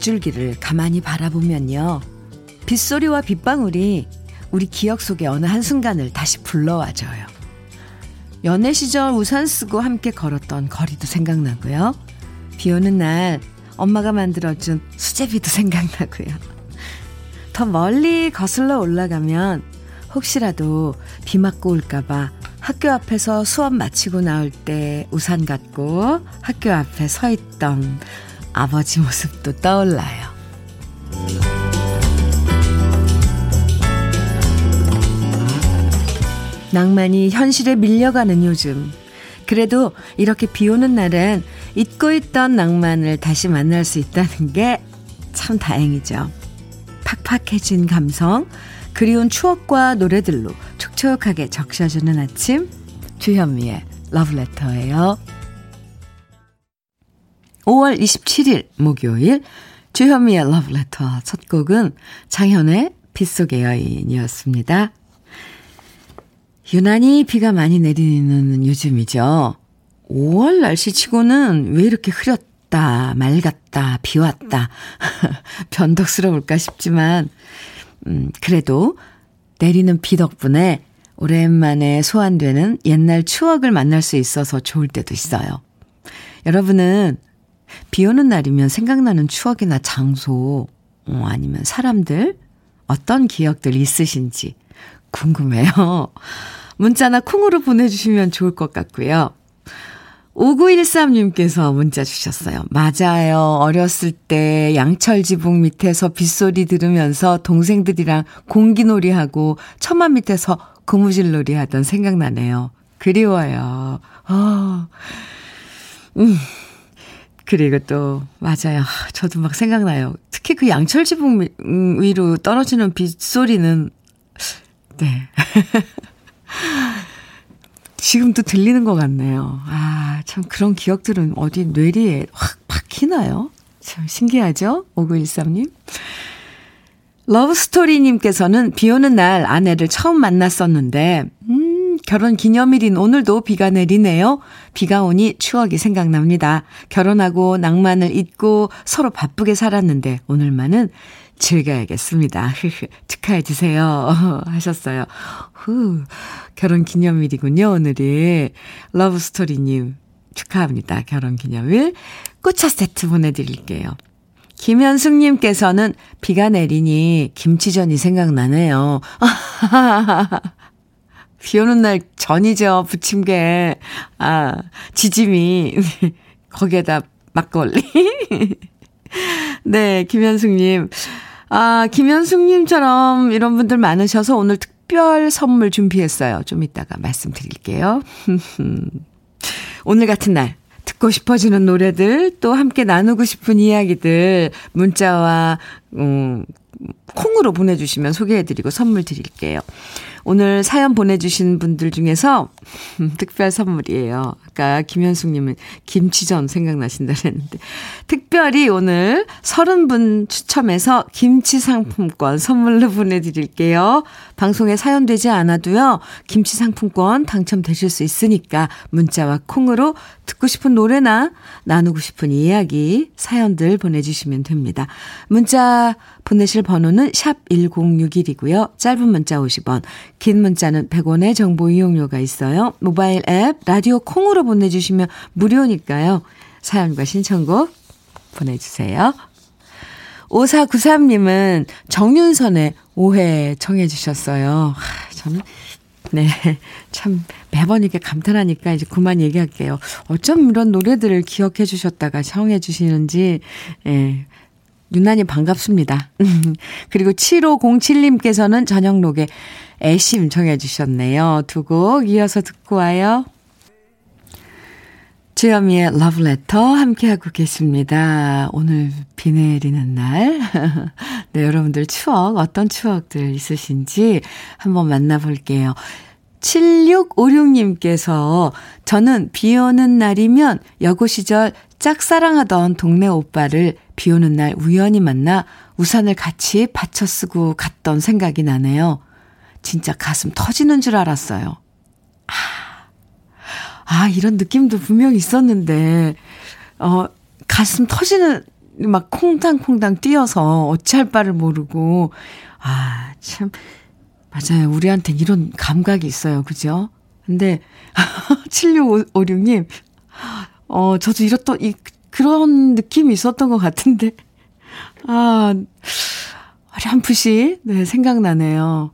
빗줄기를 가만히 바라보면요. 빗소리와 빗방울이 우리 기억 속의 어느 한순간을 다시 불러와줘요. 연애 시절 우산 쓰고 함께 걸었던 거리도 생각나고요. 비 오는 날 엄마가 만들어준 수제비도 생각나고요. 더 멀리 거슬러 올라가면 혹시라도 비 맞고 올까봐 학교 앞에서 수업 마치고 나올 때 우산 갖고 학교 앞에 서 있던 아버지 모습도 떠올라요. 낭만이 현실에 밀려가는 요즘. 그래도 이렇게 비 오는 날엔 잊고 있던 낭만을 다시 만날 수 있다는 게 참 다행이죠. 팍팍해진 감성, 그리운 추억과 노래들로 촉촉하게 적셔주는 아침, 주현미의 러브레터예요. 5월 27일 목요일 주현미의 러브레터 첫 곡은 장현의 빗속의 여인이었습니다. 유난히 비가 많이 내리는 요즘이죠. 5월 날씨치고는 왜 이렇게 흐렸다, 맑았다, 비 왔다. 변덕스러울까 싶지만, 음, 그래도 내리는 비 덕분에 오랜만에 소환되는 옛날 추억을 만날 수 있어서 좋을 때도 있어요. 여러분은 비 오는 날이면 생각나는 추억이나 장소, 어, 아니면 사람들, 어떤 기억들 있으신지 궁금해요. 문자나 콩으로 보내주시면 좋을 것 같고요. 5913님께서 문자 주셨어요. 맞아요. 어렸을 때 양철 지붕 밑에서 빗소리 들으면서 동생들이랑 공기놀이 하고 천막 밑에서 고무줄놀이 하던 생각나네요. 그리워요. 어. 음. 그리고 또, 맞아요. 저도 막 생각나요. 특히 그 양철 지붕 위로 떨어지는 빗소리는, 네. 지금도 들리는 것 같네요. 아, 참 그런 기억들은 어디 뇌리에 확 박히나요? 참 신기하죠? 5913님. 러브스토리님께서는 비 오는 날 아내를 처음 만났었는데, 음, 결혼 기념일인 오늘도 비가 내리네요. 비가 오니 추억이 생각납니다. 결혼하고 낭만을 잊고 서로 바쁘게 살았는데, 오늘만은 즐겨야겠습니다. 축하해 주세요. 하셨어요. 후, 결혼 기념일이군요, 오늘이. 러브스토리님, 축하합니다. 결혼 기념일. 꽃차 세트 보내드릴게요. 김현숙님께서는 비가 내리니 김치전이 생각나네요. 비 오는 날 전이죠, 부침개. 아, 지짐이. 거기에다 막걸리. 네, 김현숙님. 아, 김현숙님처럼 이런 분들 많으셔서 오늘 특별 선물 준비했어요. 좀 이따가 말씀드릴게요. 오늘 같은 날 듣고 싶어지는 노래들 또 함께 나누고 싶은 이야기들 문자와 음, 콩으로 보내주시면 소개해드리고 선물 드릴게요. 오늘 사연 보내주신 분들 중에서 특별 선물이에요. 아까 김현숙님은 김치전 생각나신다 그랬는데 특별히 오늘 30분 추첨해서 김치 상품권 선물로 보내드릴게요. 방송에 사연되지 않아도요. 김치 상품권 당첨되실 수 있으니까 문자와 콩으로 듣고 싶은 노래나 나누고 싶은 이야기 사연들 보내주시면 됩니다. 문자 보내실 번호는 샵 1061이고요. 짧은 문자 50원, 긴 문자는 100원의 정보 이용료가 있어요. 모바일 앱 라디오 콩으로 보내주시면 무료니까요. 사연과 신청곡 보내주세요. 5493님은 정윤선의 오해 청해 주셨어요. 저는 네. 참, 매번 이렇게 감탄하니까 이제 그만 얘기할게요. 어쩜 이런 노래들을 기억해 주셨다가 청해 주시는지, 예. 유난히 반갑습니다. 그리고 7507님께서는 저녁록에 애심 정해 주셨네요. 두 곡 이어서 듣고 와요. 주현미의 러브레터 함께하고 계십니다. 오늘 비 내리는 날. 네, 여러분들 추억, 어떤 추억들 있으신지 한번 만나볼게요. 7656님께서 저는 비 오는 날이면 여고 시절 짝사랑하던 동네 오빠를 비 오는 날 우연히 만나 우산을 같이 받쳐 쓰고 갔던 생각이 나네요. 진짜 가슴 터지는 줄 알았어요. 아, 아 이런 느낌도 분명히 있었는데, 어, 가슴 터지는 막 콩당콩당 뛰어서 어찌할 바를 모르고, 아, 참, 맞아요. 우리한테 이런 감각이 있어요. 그죠? 근데, 7656님, 어, 저도 이렇던, 이, 그런 느낌이 있었던 것 같은데, 아, 어렴풋이, 네, 생각나네요.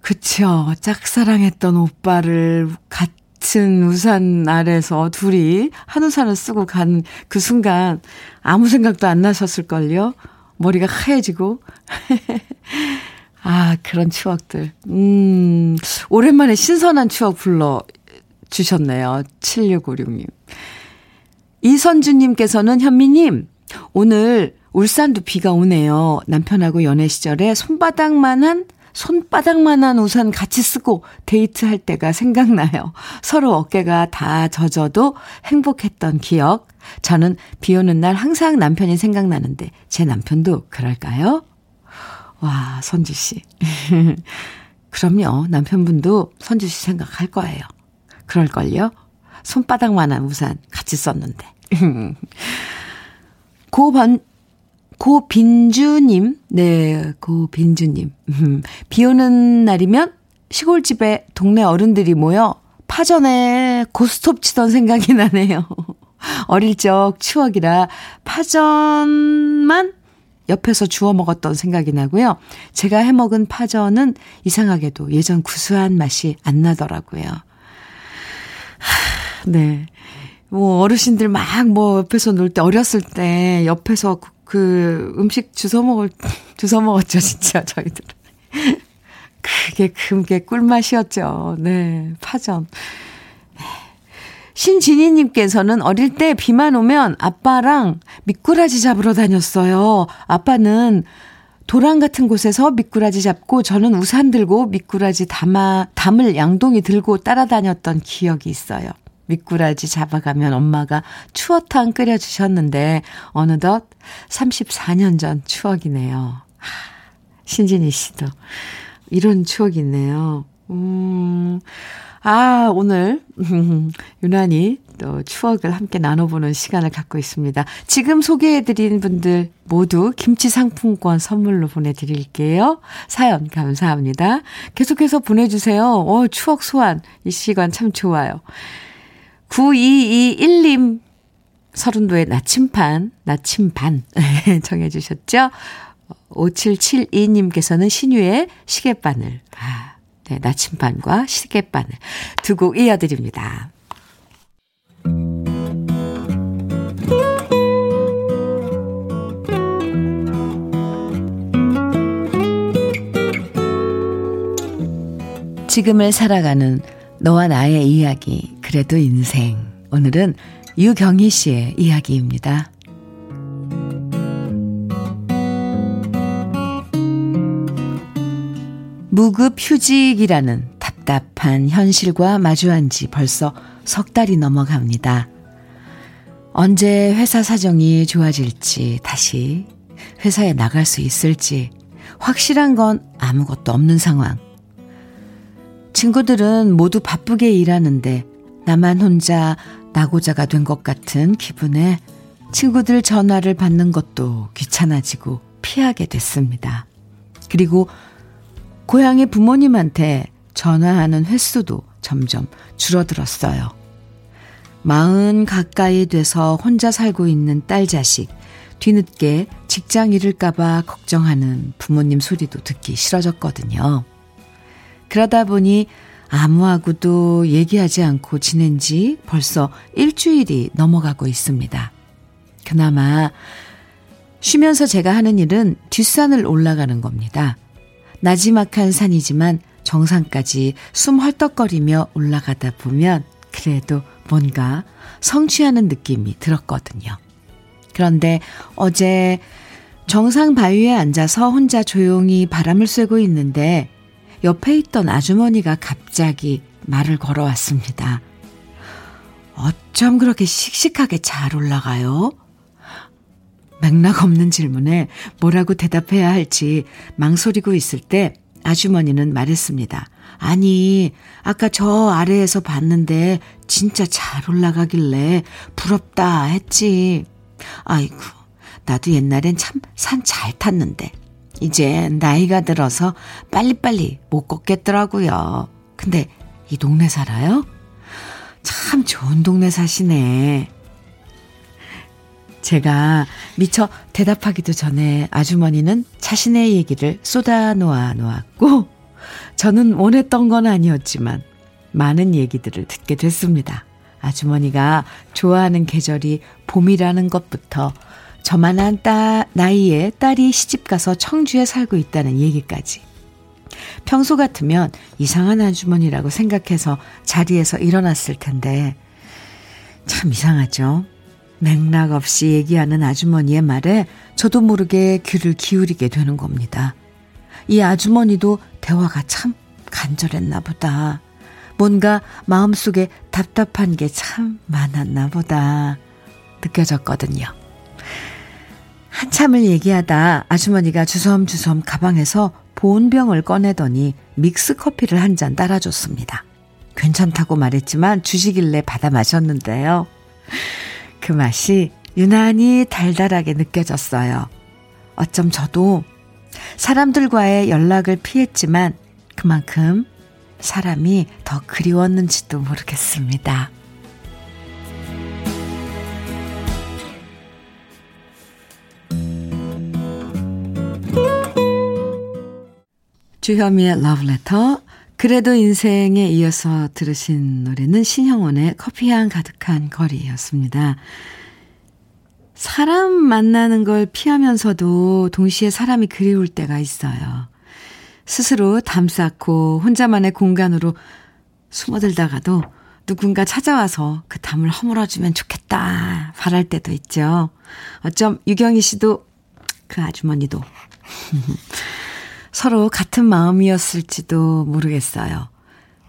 그쵸. 짝사랑했던 오빠를 같 은 우산 아래서 둘이 한 우산을 쓰고 간 그 순간 아무 생각도 안 나셨을걸요? 머리가 하얘지고. 아, 그런 추억들. 음, 오랜만에 신선한 추억 불러 주셨네요. 7656님. 이선주님께서는 현미님, 오늘 울산도 비가 오네요. 남편하고 연애 시절에 손바닥만한 손바닥만한 우산 같이 쓰고 데이트할 때가 생각나요. 서로 어깨가 다 젖어도 행복했던 기억. 저는 비 오는 날 항상 남편이 생각나는데 제 남편도 그럴까요? 와, 선주 씨. 그럼요. 남편분도 선주 씨 생각할 거예요. 그럴걸요? 손바닥만한 우산 같이 썼는데. 고번, 고빈주님, 네, 고빈주님. 비 오는 날이면 시골집에 동네 어른들이 모여 파전에 고스톱 치던 생각이 나네요. 어릴 적 추억이라 파전만 옆에서 주워 먹었던 생각이 나고요. 제가 해 먹은 파전은 이상하게도 예전 구수한 맛이 안 나더라고요. 네. 뭐 어르신들 막 뭐 옆에서 놀 때 어렸을 때 옆에서 그, 그 음식 주워 먹을 주워 먹었죠 진짜 저희들. 그게 그게 꿀맛이었죠. 네 파전. 네. 신진희님께서는 어릴 때 비만 오면 아빠랑 미꾸라지 잡으러 다녔어요. 아빠는 도랑 같은 곳에서 미꾸라지 잡고 저는 우산 들고 미꾸라지 담아, 담을 양동이 들고 따라다녔던 기억이 있어요. 미꾸라지 잡아가면 엄마가 추어탕 끓여주셨는데, 어느덧 34년 전 추억이네요. 신진희 씨도 이런 추억이 있네요. 음, 아, 오늘, 유난히 또 추억을 함께 나눠보는 시간을 갖고 있습니다. 지금 소개해드린 분들 모두 김치 상품권 선물로 보내드릴게요. 사연 감사합니다. 계속해서 보내주세요. 어, 추억 소환. 이 시간 참 좋아요. 9221님 서른도의 나침반, 나침반 정해 주셨죠? 5772님께서는 신유의 시계바늘, 아, 네, 나침반과 시계바늘 두 곡 이어드립니다. 지금을 살아가는 너와 나의 이야기, 그래도 인생. 오늘은 유경희 씨의 이야기입니다. 무급 휴직이라는 답답한 현실과 마주한 지 벌써 석 달이 넘어갑니다. 언제 회사 사정이 좋아질지 다시 회사에 나갈 수 있을지 확실한 건 아무것도 없는 상황. 친구들은 모두 바쁘게 일하는데 나만 혼자 나고자가 된 것 같은 기분에 친구들 전화를 받는 것도 귀찮아지고 피하게 됐습니다. 그리고 고향의 부모님한테 전화하는 횟수도 점점 줄어들었어요. 마흔 가까이 돼서 혼자 살고 있는 딸 자식, 뒤늦게 직장 잃을까봐 걱정하는 부모님 소리도 듣기 싫어졌거든요. 그러다 보니 아무하고도 얘기하지 않고 지낸 지 벌써 일주일이 넘어가고 있습니다. 그나마 쉬면서 제가 하는 일은 뒷산을 올라가는 겁니다. 나지막한 산이지만 정상까지 숨 헐떡거리며 올라가다 보면 그래도 뭔가 성취하는 느낌이 들었거든요. 그런데 어제 정상 바위에 앉아서 혼자 조용히 바람을 쐬고 있는데 옆에 있던 아주머니가 갑자기 말을 걸어왔습니다. 어쩜 그렇게 씩씩하게 잘 올라가요? 맥락 없는 질문에 뭐라고 대답해야 할지 망설이고 있을 때 아주머니는 말했습니다. 아니, 아까 저 아래에서 봤는데 진짜 잘 올라가길래 부럽다 했지. 아이고, 나도 옛날엔 참 산 잘 탔는데 이제 나이가 들어서 빨리빨리 못 걷겠더라고요. 근데 이 동네 살아요? 참 좋은 동네 사시네. 제가 미처 대답하기도 전에 아주머니는 자신의 얘기를 쏟아 놓아 놓았고, 저는 원했던 건 아니었지만, 많은 얘기들을 듣게 됐습니다. 아주머니가 좋아하는 계절이 봄이라는 것부터 저만한 따, 나이에 딸이 시집가서 청주에 살고 있다는 얘기까지. 평소 같으면 이상한 아주머니라고 생각해서 자리에서 일어났을 텐데, 참 이상하죠? 맥락 없이 얘기하는 아주머니의 말에 저도 모르게 귀를 기울이게 되는 겁니다. 이 아주머니도 대화가 참 간절했나 보다. 뭔가 마음속에 답답한 게 참 많았나 보다 느껴졌거든요. 한참을 얘기하다 아주머니가 주섬주섬 가방에서 보온병을 꺼내더니 믹스 커피를 한 잔 따라줬습니다. 괜찮다고 말했지만 주시길래 받아 마셨는데요. 그 맛이 유난히 달달하게 느껴졌어요. 어쩜 저도 사람들과의 연락을 피했지만 그만큼 사람이 더 그리웠는지도 모르겠습니다. 주현미의 러브레터 그래도 인생에 이어서 들으신 노래는 신형원의 커피향 가득한 거리였습니다. 사람 만나는 걸 피하면서도 동시에 사람이 그리울 때가 있어요. 스스로 담 쌓고 혼자만의 공간으로 숨어들다가도 누군가 찾아와서 그 담을 허물어주면 좋겠다 바랄 때도 있죠. 어쩜 유경희 씨도 그 아주머니도 서로 같은 마음이었을지도 모르겠어요.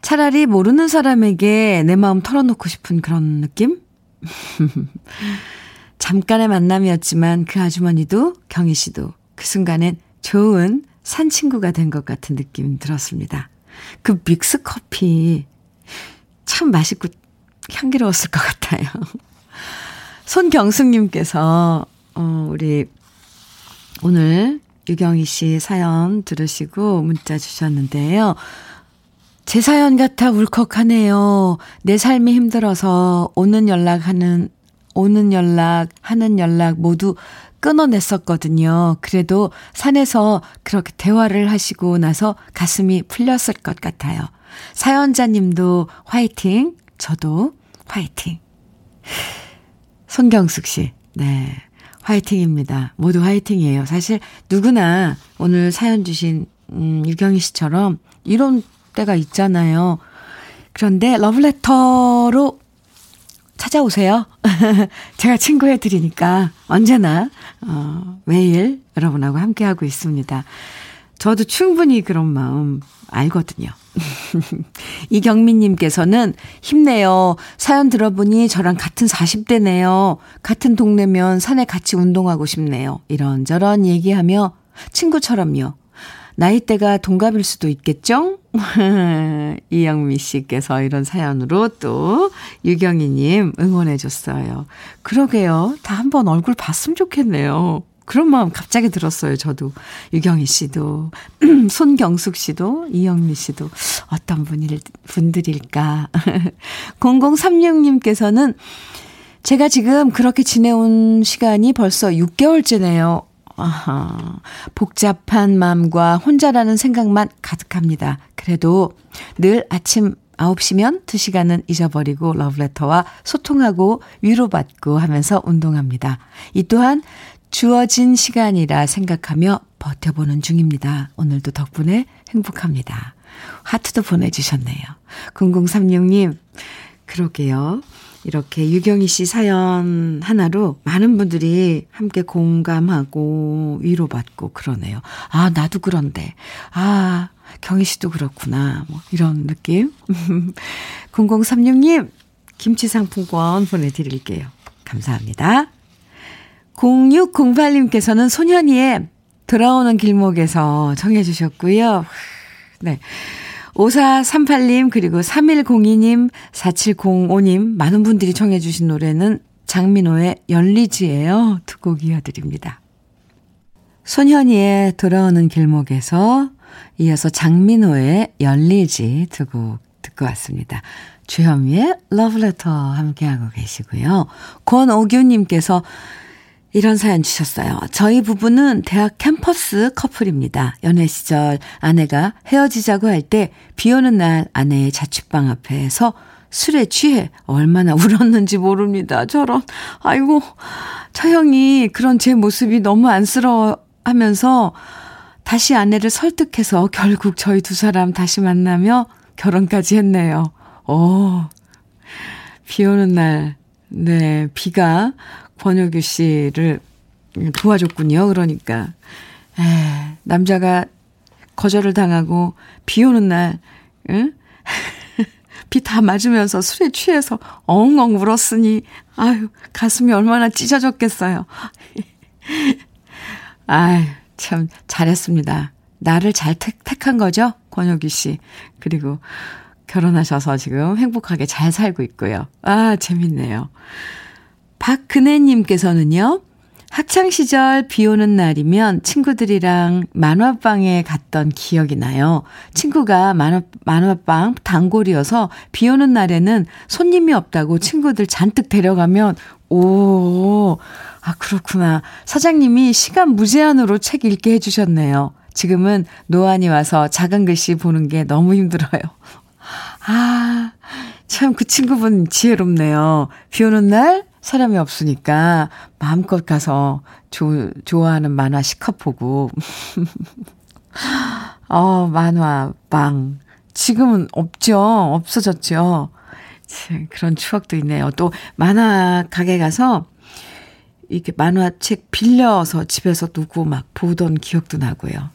차라리 모르는 사람에게 내 마음 털어놓고 싶은 그런 느낌? 잠깐의 만남이었지만 그 아주머니도 경희 씨도 그 순간엔 좋은 산 친구가 된 것 같은 느낌 들었습니다. 그 믹스 커피 참 맛있고 향기로웠을 것 같아요. 손경숙님께서, 어, 우리 오늘 유경희 씨 사연 들으시고 문자 주셨는데요. 제 사연 같아 울컥하네요. 내 삶이 힘들어서 오는 연락하는, 오는 연락, 하는 연락 모두 끊어냈었거든요. 그래도 산에서 그렇게 대화를 하시고 나서 가슴이 풀렸을 것 같아요. 사연자님도 화이팅, 저도 화이팅. 손경숙 씨, 네. 화이팅입니다. 모두 화이팅이에요. 사실 누구나 오늘 사연 주신 음, 유경희 씨처럼 이런 때가 있잖아요. 그런데 러브레터로 찾아오세요. 제가 친구해 드리니까 언제나 어, 매일 여러분하고 함께하고 있습니다. 저도 충분히 그런 마음 알거든요. 이경민님께서는 힘내요. 사연 들어보니 저랑 같은 40대네요. 같은 동네면 산에 같이 운동하고 싶네요. 이런저런 얘기하며 친구처럼요. 나이대가 동갑일 수도 있겠죠? 이영미 씨께서 이런 사연으로 또 유경희님 응원해줬어요. 그러게요. 다 한번 얼굴 봤으면 좋겠네요. 그런 마음 갑자기 들었어요, 저도. 유경희 씨도, 손경숙 씨도, 이영미 씨도, 어떤 분일, 분들일까. 0036님께서는 제가 지금 그렇게 지내온 시간이 벌써 6개월째네요. 아하, 복잡한 마음과 혼자라는 생각만 가득합니다. 그래도 늘 아침 9시면 2시간은 잊어버리고 러브레터와 소통하고 위로받고 하면서 운동합니다. 이 또한 주어진 시간이라 생각하며 버텨보는 중입니다. 오늘도 덕분에 행복합니다. 하트도 보내주셨네요. 0036님, 그러게요. 이렇게 유경희 씨 사연 하나로 많은 분들이 함께 공감하고 위로받고 그러네요. 아, 나도 그런데. 아, 경희 씨도 그렇구나. 뭐 이런 느낌. 0036님, 김치 상품권 보내드릴게요. 감사합니다. 0608님께서는 소년이의 돌아오는 길목에서 정해 주셨고요. 네. 5438님, 그리고 3102님, 4705님, 많은 분들이 청해 주신 노래는 장민호의 열리지예요. 두 곡 이어드립니다. 손현이의 돌아오는 길목에서 이어서 장민호의 열리지 두 곡 듣고 왔습니다. 주현미의 러브레터 함께하고 계시고요. 권오규님께서 이런 사연 주셨어요. 저희 부부는 대학 캠퍼스 커플입니다. 연애 시절 아내가 헤어지자고 할 때 비 오는 날 아내의 자취방 앞에서 술에 취해 얼마나 울었는지 모릅니다. 저런, 아이고, 처형이 그런 제 모습이 너무 안쓰러워 하면서 다시 아내를 설득해서 결국 저희 두 사람 다시 만나며 결혼까지 했네요. 오, 비 오는 날, 네, 비가 권혁규 씨를 도와줬군요. 그러니까. 에, 남자가 거절을 당하고 비 오는 날, 응? 비 다 맞으면서 술에 취해서 엉엉 울었으니, 아유, 가슴이 얼마나 찢어졌겠어요. 아유, 참, 잘했습니다. 나를 잘 택, 택한 거죠? 권혁규 씨. 그리고 결혼하셔서 지금 행복하게 잘 살고 있고요. 아, 재밌네요. 박근혜님께서는요, 학창시절 비 오는 날이면 친구들이랑 만화방에 갔던 기억이 나요. 친구가 만화, 만화방 단골이어서 비 오는 날에는 손님이 없다고 친구들 잔뜩 데려가면, 오, 아, 그렇구나. 사장님이 시간 무제한으로 책 읽게 해주셨네요. 지금은 노안이 와서 작은 글씨 보는 게 너무 힘들어요. 아, 참 그 친구분 지혜롭네요. 비 오는 날 사람이 없으니까 마음껏 가서 조, 좋아하는 만화 시컷 보고. 어, 만화, 빵. 지금은 없죠. 없어졌죠. 그런 추억도 있네요. 또 만화 가게 가서 이렇게 만화책 빌려서 집에서 두고 막 보던 기억도 나고요.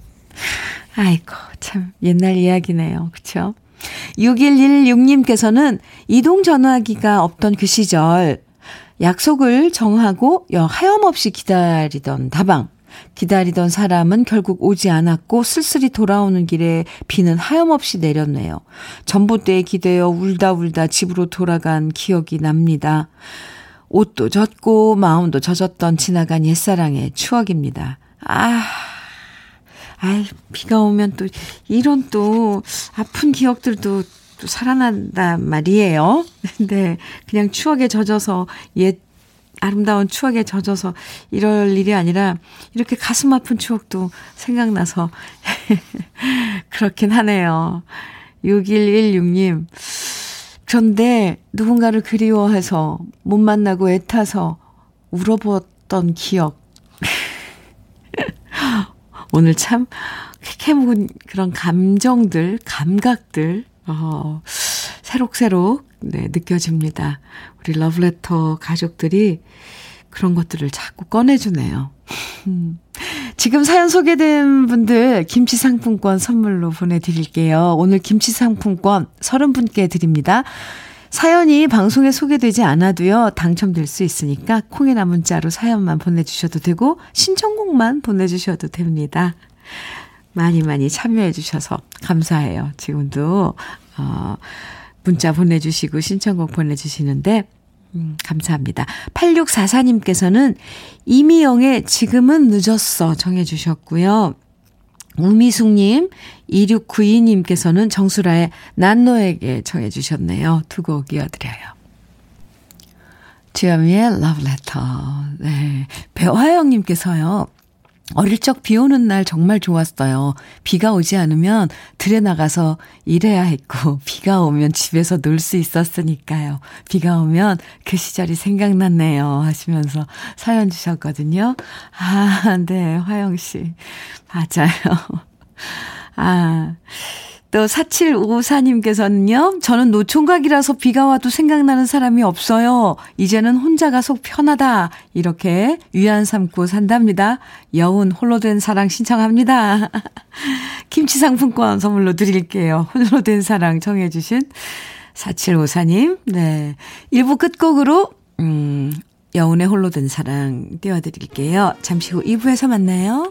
아이고, 참 옛날 이야기네요. 그쵸? 6116님께서는 이동 전화기가 없던 그 시절 약속을 정하고 하염없이 기다리던 다방. 기다리던 사람은 결국 오지 않았고 쓸쓸히 돌아오는 길에 비는 하염없이 내렸네요. 전봇대에 기대어 울다 울다 집으로 돌아간 기억이 납니다. 옷도 젖고 마음도 젖었던 지나간 옛사랑의 추억입니다. 아, 아이, 비가 오면 또 이런 또 아픈 기억들도 또 살아난단 말이에요. 근데 그냥 추억에 젖어서 옛 아름다운 추억에 젖어서 이럴 일이 아니라 이렇게 가슴 아픈 추억도 생각나서 그렇긴 하네요. 6116님. 그런데 누군가를 그리워해서 못 만나고 애타서 울어보았던 기억. 오늘 참 캐묵은 그런 감정들, 감각들, 어, 새록새록, 네, 느껴집니다. 우리 러브레터 가족들이 그런 것들을 자꾸 꺼내주네요. 지금 사연 소개된 분들 김치 상품권 선물로 보내드릴게요. 오늘 김치 상품권 30분께 드립니다. 사연이 방송에 소개되지 않아도요, 당첨될 수 있으니까 콩이나 문자로 사연만 보내주셔도 되고, 신청곡만 보내주셔도 됩니다. 많이 많이 참여해주셔서 감사해요. 지금도, 어, 문자 보내주시고, 신청곡 보내주시는데, 음, 감사합니다. 8644님께서는 이미영의 지금은 늦었어 정해주셨고요. 우미숙님, 2692님께서는 정수라의 난 너에게 정해주셨네요. 두 곡 이어드려요. 주현미의 러브레터. 네. 배화영님께서요. 어릴 적 비 오는 날 정말 좋았어요. 비가 오지 않으면 들에 나가서 일해야 했고, 비가 오면 집에서 놀 수 있었으니까요. 비가 오면 그 시절이 생각났네요. 하시면서 사연 주셨거든요. 아, 네, 화영씨. 맞아요. 아, 또 4754님께서는요, 저는 노총각이라서 비가 와도 생각나는 사람이 없어요. 이제는 혼자가 속 편하다. 이렇게 위안 삼고 산답니다. 여운 홀로 된 사랑 신청합니다. 김치 상품권 선물로 드릴게요. 홀로 된 사랑 청해 주신 4754님. 네. 1부 끝곡으로, 음, 여운의 홀로 된 사랑 띄워드릴게요. 잠시 후 2부에서 만나요.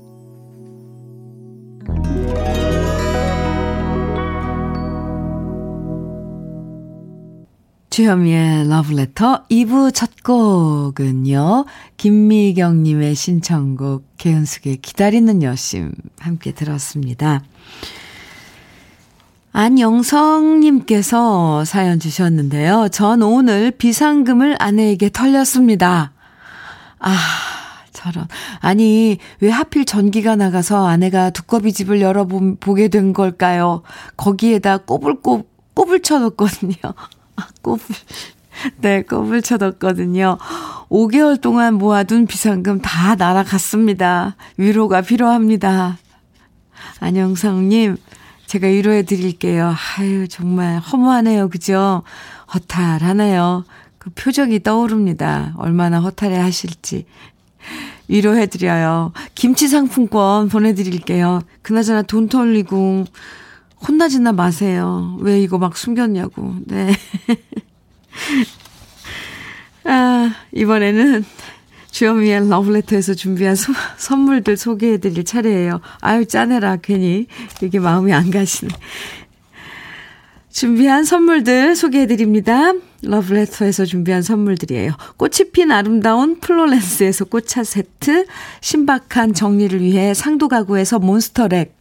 주현미의 Letter 2부 첫 곡은요. 김미경님의 신청곡 개은숙의 기다리는 여심 함께 들었습니다. 안영성님께서 사연 주셨는데요. 전 오늘 비상금을 아내에게 털렸습니다. 아, 저런. 아니, 왜 하필 전기가 나가서 아내가 두꺼비 집을 열어보게 된 걸까요? 거기에다 꼽, 꼽을 쳐뒀거든요. 아, 꼽을. 네, 꼽을 쳐뒀거든요. 5개월 동안 모아둔 비상금 다 날아갔습니다. 위로가 필요합니다. 안영성님, 제가 위로해 드릴게요. 아유, 정말 허무하네요. 그죠? 허탈하네요. 그 표정이 떠오릅니다. 얼마나 허탈해 하실지. 위로해 드려요. 김치 상품권 보내드릴게요. 그나저나 돈 털리고 혼나지나 마세요. 왜 이거 막 숨겼냐고. 네. 아, 이번에는 주현미의 러브레터에서 준비한 소, 선물들 소개해드릴 차례예요. 아유, 짜내라. 괜히 이게 마음이 안 가시네. 준비한 선물들 소개해드립니다. 러브레터에서 준비한 선물들이에요. 꽃이 핀 아름다운 플로렌스에서 꽃차 세트, 신박한 정리를 위해 상도 가구에서 몬스터렉,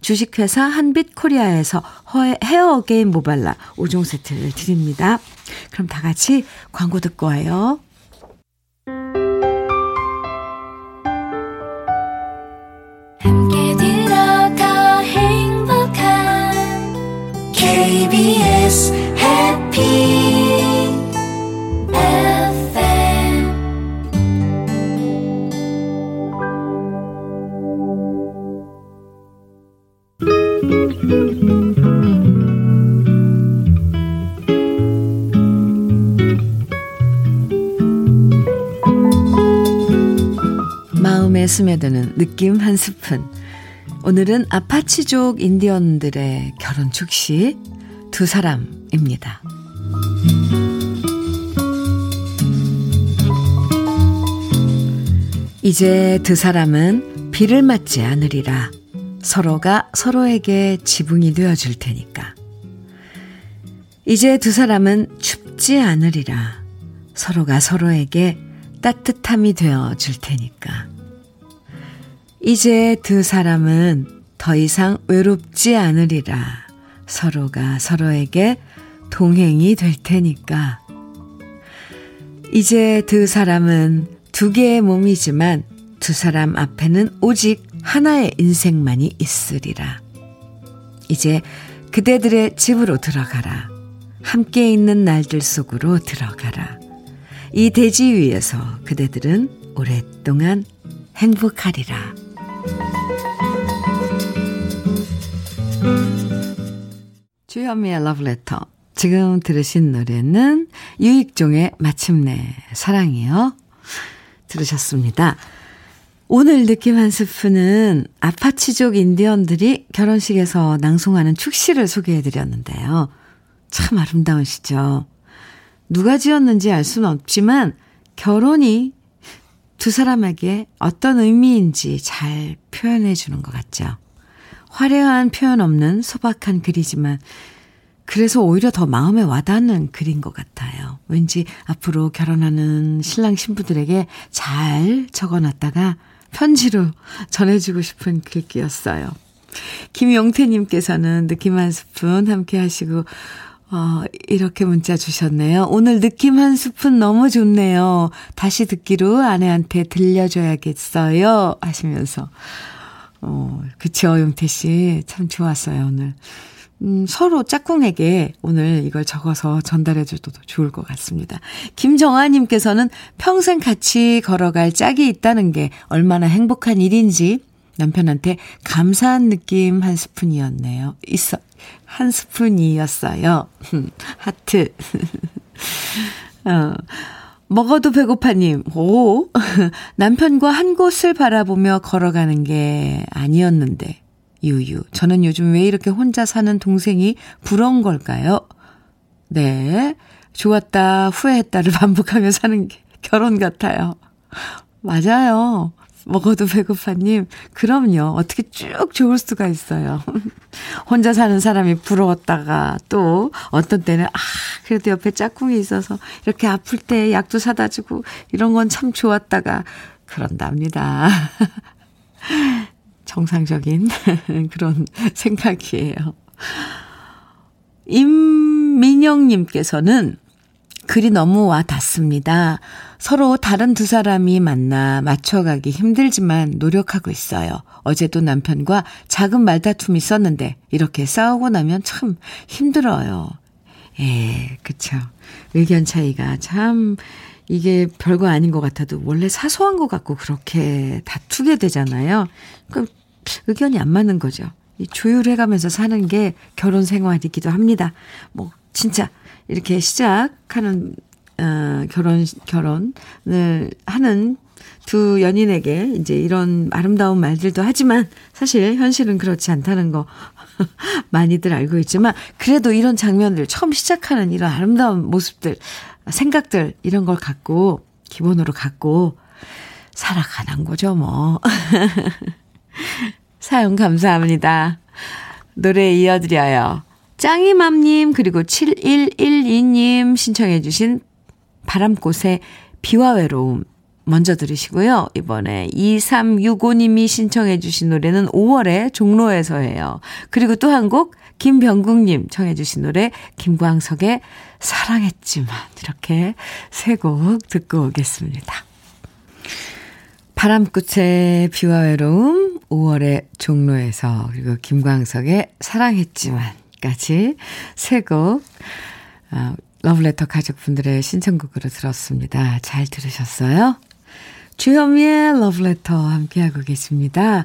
주식회사 한빛코리아에서 헤어 어게인 모발라 5종 세트를 드립니다. 그럼 다 같이 광고 듣고 와요. KBS 마음에 스며드는 느낌 한 스푼. 오늘은 아파치족 인디언들의 결혼 축시 두 사람입니다. 이제 두 사람은 비를 맞지 않으리라. 서로가 서로에게 지붕이 되어줄 테니까. 이제 두 사람은 춥지 않으리라. 서로가 서로에게 따뜻함이 되어줄 테니까. 이제 두 사람은 더 이상 외롭지 않으리라. 서로가 서로에게 동행이 될 테니까. 이제 두 사람은 두 개의 몸이지만 두 사람 앞에는 오직 하나의 인생만이 있으리라. 이제 그대들의 집으로 들어가라. 함께 있는 날들 속으로 들어가라. 이 대지 위에서 그대들은 오랫동안 행복하리라. 주현미의 러브레터. 지금 들으신 노래는 유익종의 마침내 사랑이요. 들으셨습니다. 오늘 느낌 한 스푼은 아파치족 인디언들이 결혼식에서 낭송하는 축시를 소개해 드렸는데요. 참 아름다운 시죠. 누가 지었는지 알 수는 없지만 결혼이 두 사람에게 어떤 의미인지 잘 표현해 주는 것 같죠. 화려한 표현 없는 소박한 글이지만 그래서 오히려 더 마음에 와닿는 글인 것 같아요. 왠지 앞으로 결혼하는 신랑 신부들에게 잘 적어놨다가 편지로 전해주고 싶은 글귀였어요. 김용태님께서는 느낌 한 스푼 함께 하시고, 어, 이렇게 문자 주셨네요. 오늘 느낌 한 스푼 너무 좋네요. 다시 듣기로 아내한테 들려줘야겠어요. 하시면서. 어, 그쵸, 용태 씨. 참 좋았어요, 오늘. 음, 서로 짝꿍에게 오늘 이걸 적어서 전달해 줘도 좋을 것 같습니다. 김정아님께서는 평생 같이 걸어갈 짝이 있다는 게 얼마나 행복한 일인지 남편한테 감사한 느낌 한 스푼이었네요. 있어, 한 스푼이었어요. 하트. 어, 먹어도 배고파님, 오. 남편과 한 곳을 바라보며 걸어가는 게 아니었는데, 유유. 저는 요즘 왜 이렇게 혼자 사는 동생이 부러운 걸까요? 네. 좋았다, 후회했다를 반복하며 사는 게 결혼 같아요. 맞아요. 먹어도 배고파님. 그럼요. 어떻게 쭉 좋을 수가 있어요. 혼자 사는 사람이 부러웠다가 또 어떤 때는, 아, 그래도 옆에 짝꿍이 있어서 이렇게 아플 때 약도 사다 주고 이런 건 참 좋았다가 그런답니다. 정상적인 그런 생각이에요. 임민영님께서는 글이 너무 와 닿습니다. 서로 다른 두 사람이 만나 맞춰가기 힘들지만 노력하고 있어요. 어제도 남편과 작은 말다툼이 있었는데 이렇게 싸우고 나면 참 힘들어요. 예, 그쵸. 의견 차이가 참 이게 별거 아닌 것 같아도 원래 사소한 것 같고 그렇게 다투게 되잖아요. 그 의견이 안 맞는 거죠. 이 조율해가면서 사는 게 결혼 생활이기도 합니다. 뭐 진짜 이렇게 시작하는 어, 결혼 결혼을 하는 두 연인에게 이제 이런 아름다운 말들도 하지만 사실 현실은 그렇지 않다는 거 많이들 알고 있지만 그래도 이런 장면들 처음 시작하는 이런 아름다운 모습들 생각들 이런 걸 갖고 기본으로 갖고 살아가는 거죠 뭐. 사연 감사합니다. 노래 이어드려요 짱이맘님 그리고 7112님 신청해 주신 바람꽃의 비와 외로움 먼저 들으시고요. 이번에 2365님이 신청해 주신 노래는 5월에 종로에서예요. 그리고 또 한 곡 김병국님 청해 주신 노래 김광석의 사랑했지만 이렇게 세 곡 듣고 오겠습니다. 바람꽃의 비와 외로움 5월에 종로에서 그리고 김광석의 사랑했지만 까지 세곡 어, 러브레터 가족분들의 신청곡으로 들었습니다. 잘 들으셨어요? 주현미의 러브레터 함께하고 계십니다.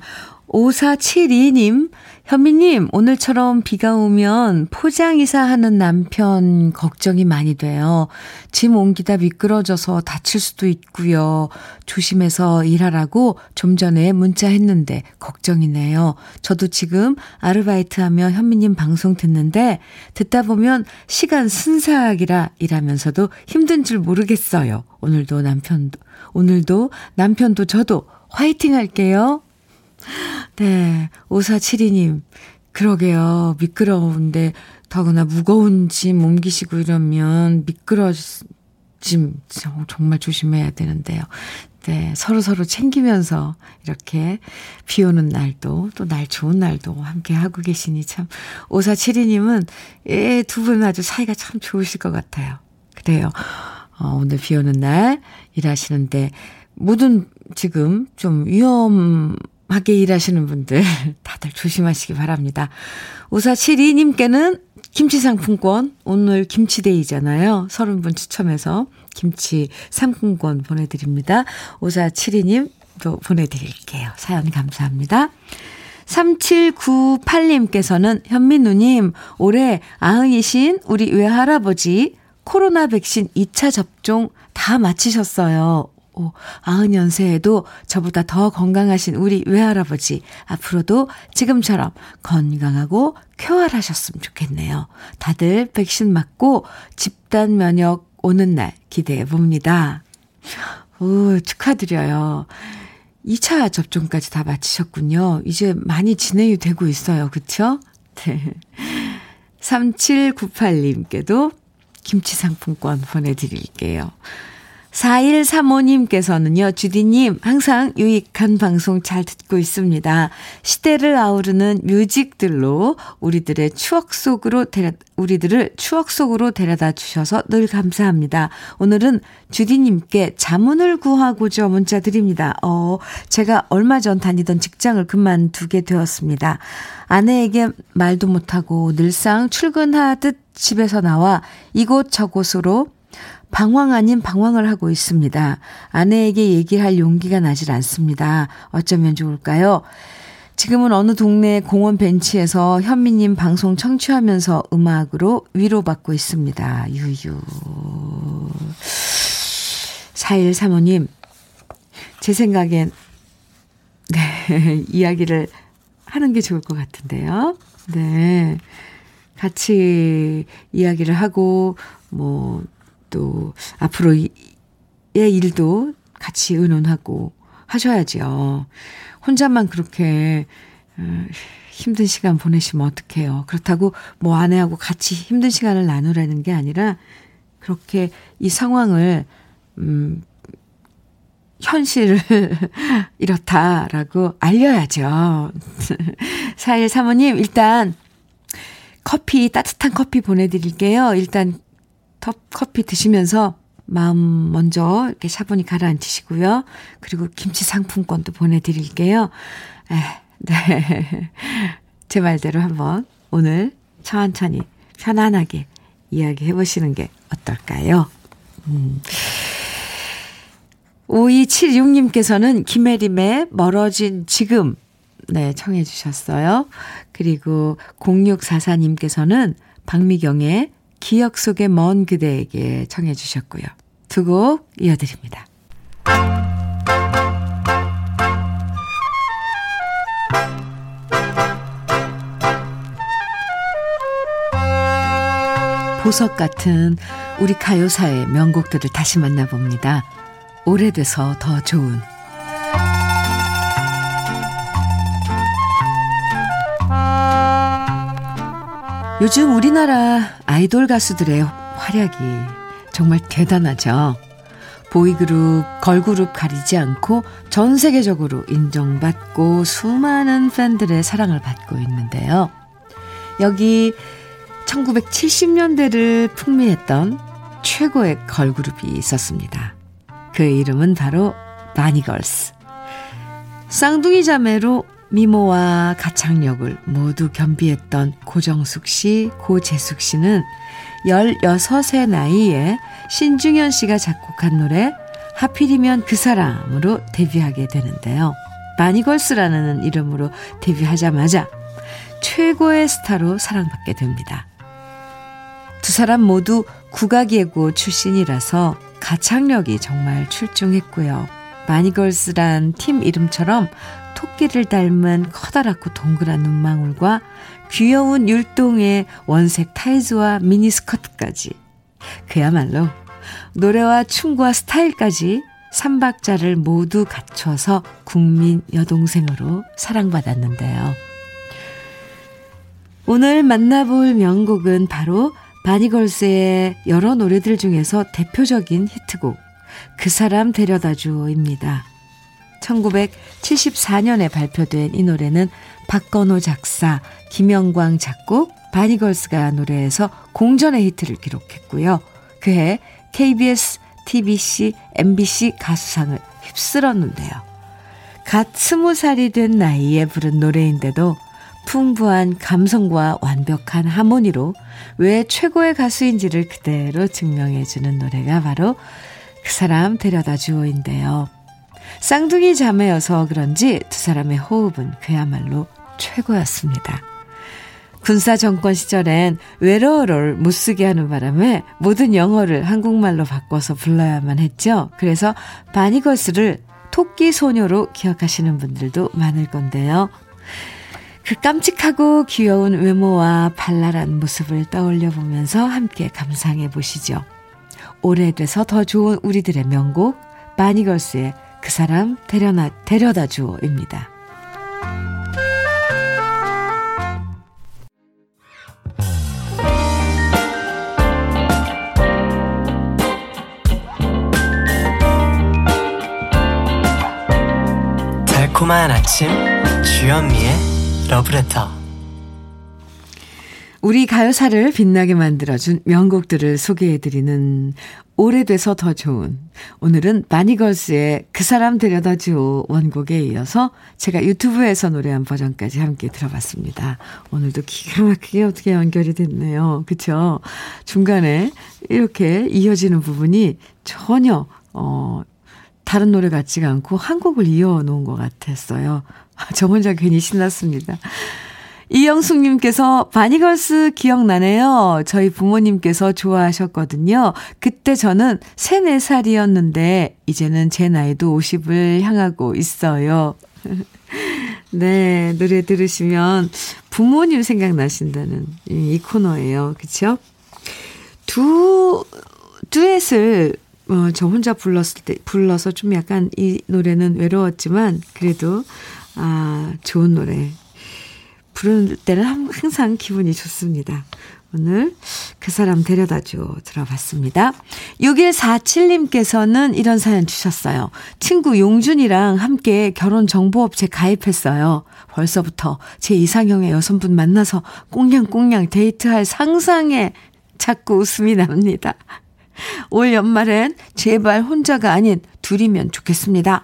5472님, 현미님, 오늘처럼 비가 오면 포장이사 하는 남편 걱정이 많이 돼요. 짐 옮기다 미끄러져서 다칠 수도 있고요. 조심해서 일하라고 좀 전에 문자 했는데 걱정이네요. 저도 지금 아르바이트 하며 현미님 방송 듣는데 듣다 보면 시간 순삭이라 일하면서도 힘든 줄 모르겠어요. 오늘도 남편도, 오늘도 남편도 저도 화이팅 할게요. 네, 5472님. 그러게요. 미끄러운데, 더구나 무거운 짐 옮기시고 이러면 미끄러짐 정말 조심해야 되는데요. 네, 서로서로 챙기면서 이렇게 비 오는 날도 또 날 좋은 날도 함께 하고 계시니 참, 5472님은 예, 두 분 아주 사이가 참 좋으실 것 같아요. 그래요. 어, 오늘 비 오는 날 일하시는데 모든 지금 좀 위 험 하게 일하시는 분들 다들 조심하시기 바랍니다. 5472님께는 김치 상품권, 오늘 김치데이잖아요. 30분 추첨해서 김치 상품권 보내드립니다. 5472님도 보내드릴게요. 사연 감사합니다. 3798님께서는 현민우님, 올해 아흔이신 우리 외할아버지 코로나 백신 2차 접종 다 마치셨어요. 오, 아흔 연세에도 저보다 더 건강하신 우리 외할아버지, 앞으로도 지금처럼 건강하고 쾌활하셨으면 좋겠네요. 다들 백신 맞고 집단 면역 오는 날 기대해 봅니다. 오, 축하드려요. 2차 접종까지 다 마치셨군요. 이제 많이 진행이 되고 있어요. 그쵸? 네. 3798님께도 김치 상품권 보내드릴게요. 4135님께서는요, 주디님, 항상 유익한 방송 잘 듣고 있습니다. 시대를 아우르는 뮤직들로 우리들의 추억 속으로 데려, 우리들을 추억 속으로 데려다 주셔서 늘 감사합니다. 오늘은 주디님께 자문을 구하고자 문자 드립니다. 어, 제가 얼마 전 다니던 직장을 그만두게 되었습니다. 아내에게 말도 못하고 늘상 출근하듯 집에서 나와 이곳 저곳으로 방황 아닌 방황을 하고 있습니다. 아내에게 얘기할 용기가 나질 않습니다. 어쩌면 좋을까요? 지금은 어느 동네 공원 벤치에서 현미님 방송 청취하면서 음악으로 위로받고 있습니다. 유유. 4135님, 제 생각엔, 네, 이야기를 하는 게 좋을 것 같은데요. 네. 같이 이야기를 하고, 뭐, 또, 앞으로의 일도 같이 의논하고 하셔야죠. 혼자만 그렇게, 어, 힘든 시간 보내시면 어떡해요. 그렇다고 뭐 아내하고 같이 힘든 시간을 나누라는 게 아니라, 그렇게 이 상황을, 음, 현실을 이렇다라고 알려야죠. 4135님, 일단 커피, 따뜻한 커피 보내 드릴게요. 일단 컵, 커피 드시면서 마음 먼저 이렇게 차분히 가라앉히시고요. 그리고 김치 상품권도 보내드릴게요. 에, 네. 제 말대로 한번 오늘 천천히 편안하게 이야기해 보시는 게 어떨까요? 음. 5276님께서는 김혜림의 멀어진 지금, 네, 청해 주셨어요. 그리고 0644님께서는 박미경의 기억 속의 먼 그대에게 청해 주셨고요. 두 곡 이어드립니다. 보석 같은 우리 가요사의 명곡들을 다시 만나봅니다. 오래돼서 더 좋은 요즘 우리나라 아이돌 가수들의 활약이 정말 대단하죠. 보이그룹, 걸그룹 가리지 않고 전 세계적으로 인정받고 수많은 팬들의 사랑을 받고 있는데요. 여기 1970년대를 풍미했던 최고의 걸그룹이 있었습니다. 그 이름은 바로 마니걸스. 쌍둥이 자매로 미모와 가창력을 모두 겸비했던 고정숙 씨, 고재숙 씨는 16세 나이에 신중현 씨가 작곡한 노래 하필이면 그 사람으로 데뷔하게 되는데요. 마니걸스라는 이름으로 데뷔하자마자 최고의 스타로 사랑받게 됩니다. 두 사람 모두 국악예고 출신이라서 가창력이 정말 출중했고요. 마니걸스란 팀 이름처럼 토끼를 닮은 커다랗고 동그란 눈망울과 귀여운 율동의 원색 타이즈와 미니스커트까지. 그야말로 노래와 춤과 스타일까지 삼박자를 모두 갖춰서 국민 여동생으로 사랑받았는데요. 오늘 만나볼 명곡은 바로 바니걸스의 여러 노래들 중에서 대표적인 히트곡 그 사람 데려다 주어입니다. 1974년에 발표된 이 노래는 박건호 작사, 김영광 작곡, 바니걸스가 노래에서 공전의 히트를 기록했고요. 그해 KBS, TBC, MBC 가수상을 휩쓸었는데요. 갓 스무 살이 된 나이에 부른 노래인데도 풍부한 감성과 완벽한 하모니로 왜 최고의 가수인지를 그대로 증명해주는 노래가 바로 그 사람 데려다 주어인데요. 쌍둥이 자매여서 그런지 두 사람의 호흡은 그야말로 최고였습니다. 군사 정권 시절엔 외로어를 못 쓰게 하는 바람에 모든 영어를 한국말로 바꿔서 불러야만 했죠. 그래서 바니걸스를 토끼 소녀로 기억하시는 분들도 많을 건데요. 그 깜찍하고 귀여운 외모와 발랄한 모습을 떠올려 보면서 함께 감상해 보시죠. 오래돼서 더 좋은 우리들의 명곡, 바니걸스의 그 사람 데려나, 데려다 주어입니다. 달콤한 아침 주현미의 러브레터 우리 가요사를 빛나게 만들어준 명곡들을 소개해드리는 오래돼서 더 좋은 오늘은 마니걸스의 그 사람 데려다 줘 원곡에 이어서 제가 유튜브에서 노래한 버전까지 함께 들어봤습니다. 오늘도 기가 막히게 어떻게 연결이 됐네요. 그쵸? 중간에 이렇게 이어지는 부분이 전혀 어 다른 노래 같지가 않고 한 곡을 이어 놓은 것 같았어요. 저 혼자 괜히 신났습니다. 이영숙님께서 바니걸스 기억나네요. 저희 부모님께서 좋아하셨거든요. 그때 저는 3, 4살이었는데, 이제는 제 나이도 50을 향하고 있어요. 네, 노래 들으시면 부모님 생각나신다는 이, 이 코너예요. 그쵸? 두, 듀엣을 어, 저 혼자 불렀을 때, 불러서 좀 약간 이 노래는 외로웠지만, 그래도, 아, 좋은 노래 부를 때는 항상 기분이 좋습니다. 오늘 그 사람 데려다줘 들어봤습니다. 6147님께서는 이런 사연 주셨어요. 친구 용준이랑 함께 결혼정보업체 가입했어요. 벌써부터 제 이상형의 여성분 만나서 꽁냥꽁냥 데이트할 상상에 자꾸 웃음이 납니다. 올 연말엔 제발 혼자가 아닌 둘이면 좋겠습니다.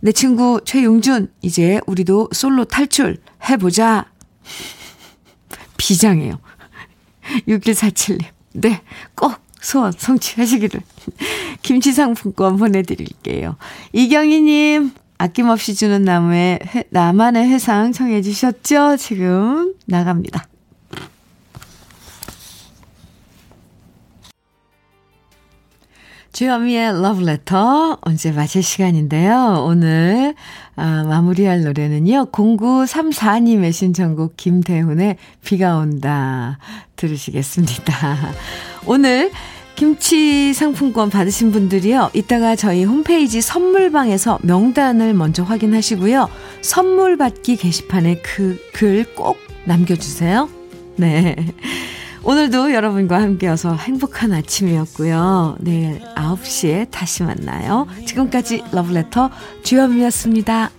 내 친구 최용준, 이제 우리도 솔로 탈출 해보자. 비장해요. 6147님. 네, 꼭 소원 성취하시기를. 김치 상품권 보내드릴게요. 이경희님, 아낌없이 주는 나무의 회, 나만의 회상 청해 주셨죠? 지금 나갑니다. 주현미의 러브레터 언제 마칠 시간인데요. 오늘 아, 마무리할 노래는요. 0934님의 신청곡 김태훈의 비가 온다 들으시겠습니다. 오늘 김치 상품권 받으신 분들이요. 이따가 저희 홈페이지 선물방에서 명단을 먼저 확인하시고요. 선물 받기 게시판에 그 글 꼭 남겨주세요. 네. 오늘도 여러분과 함께여서 행복한 아침이었고요. 내일 9시에 다시 만나요. 지금까지 러브레터 주현미였습니다.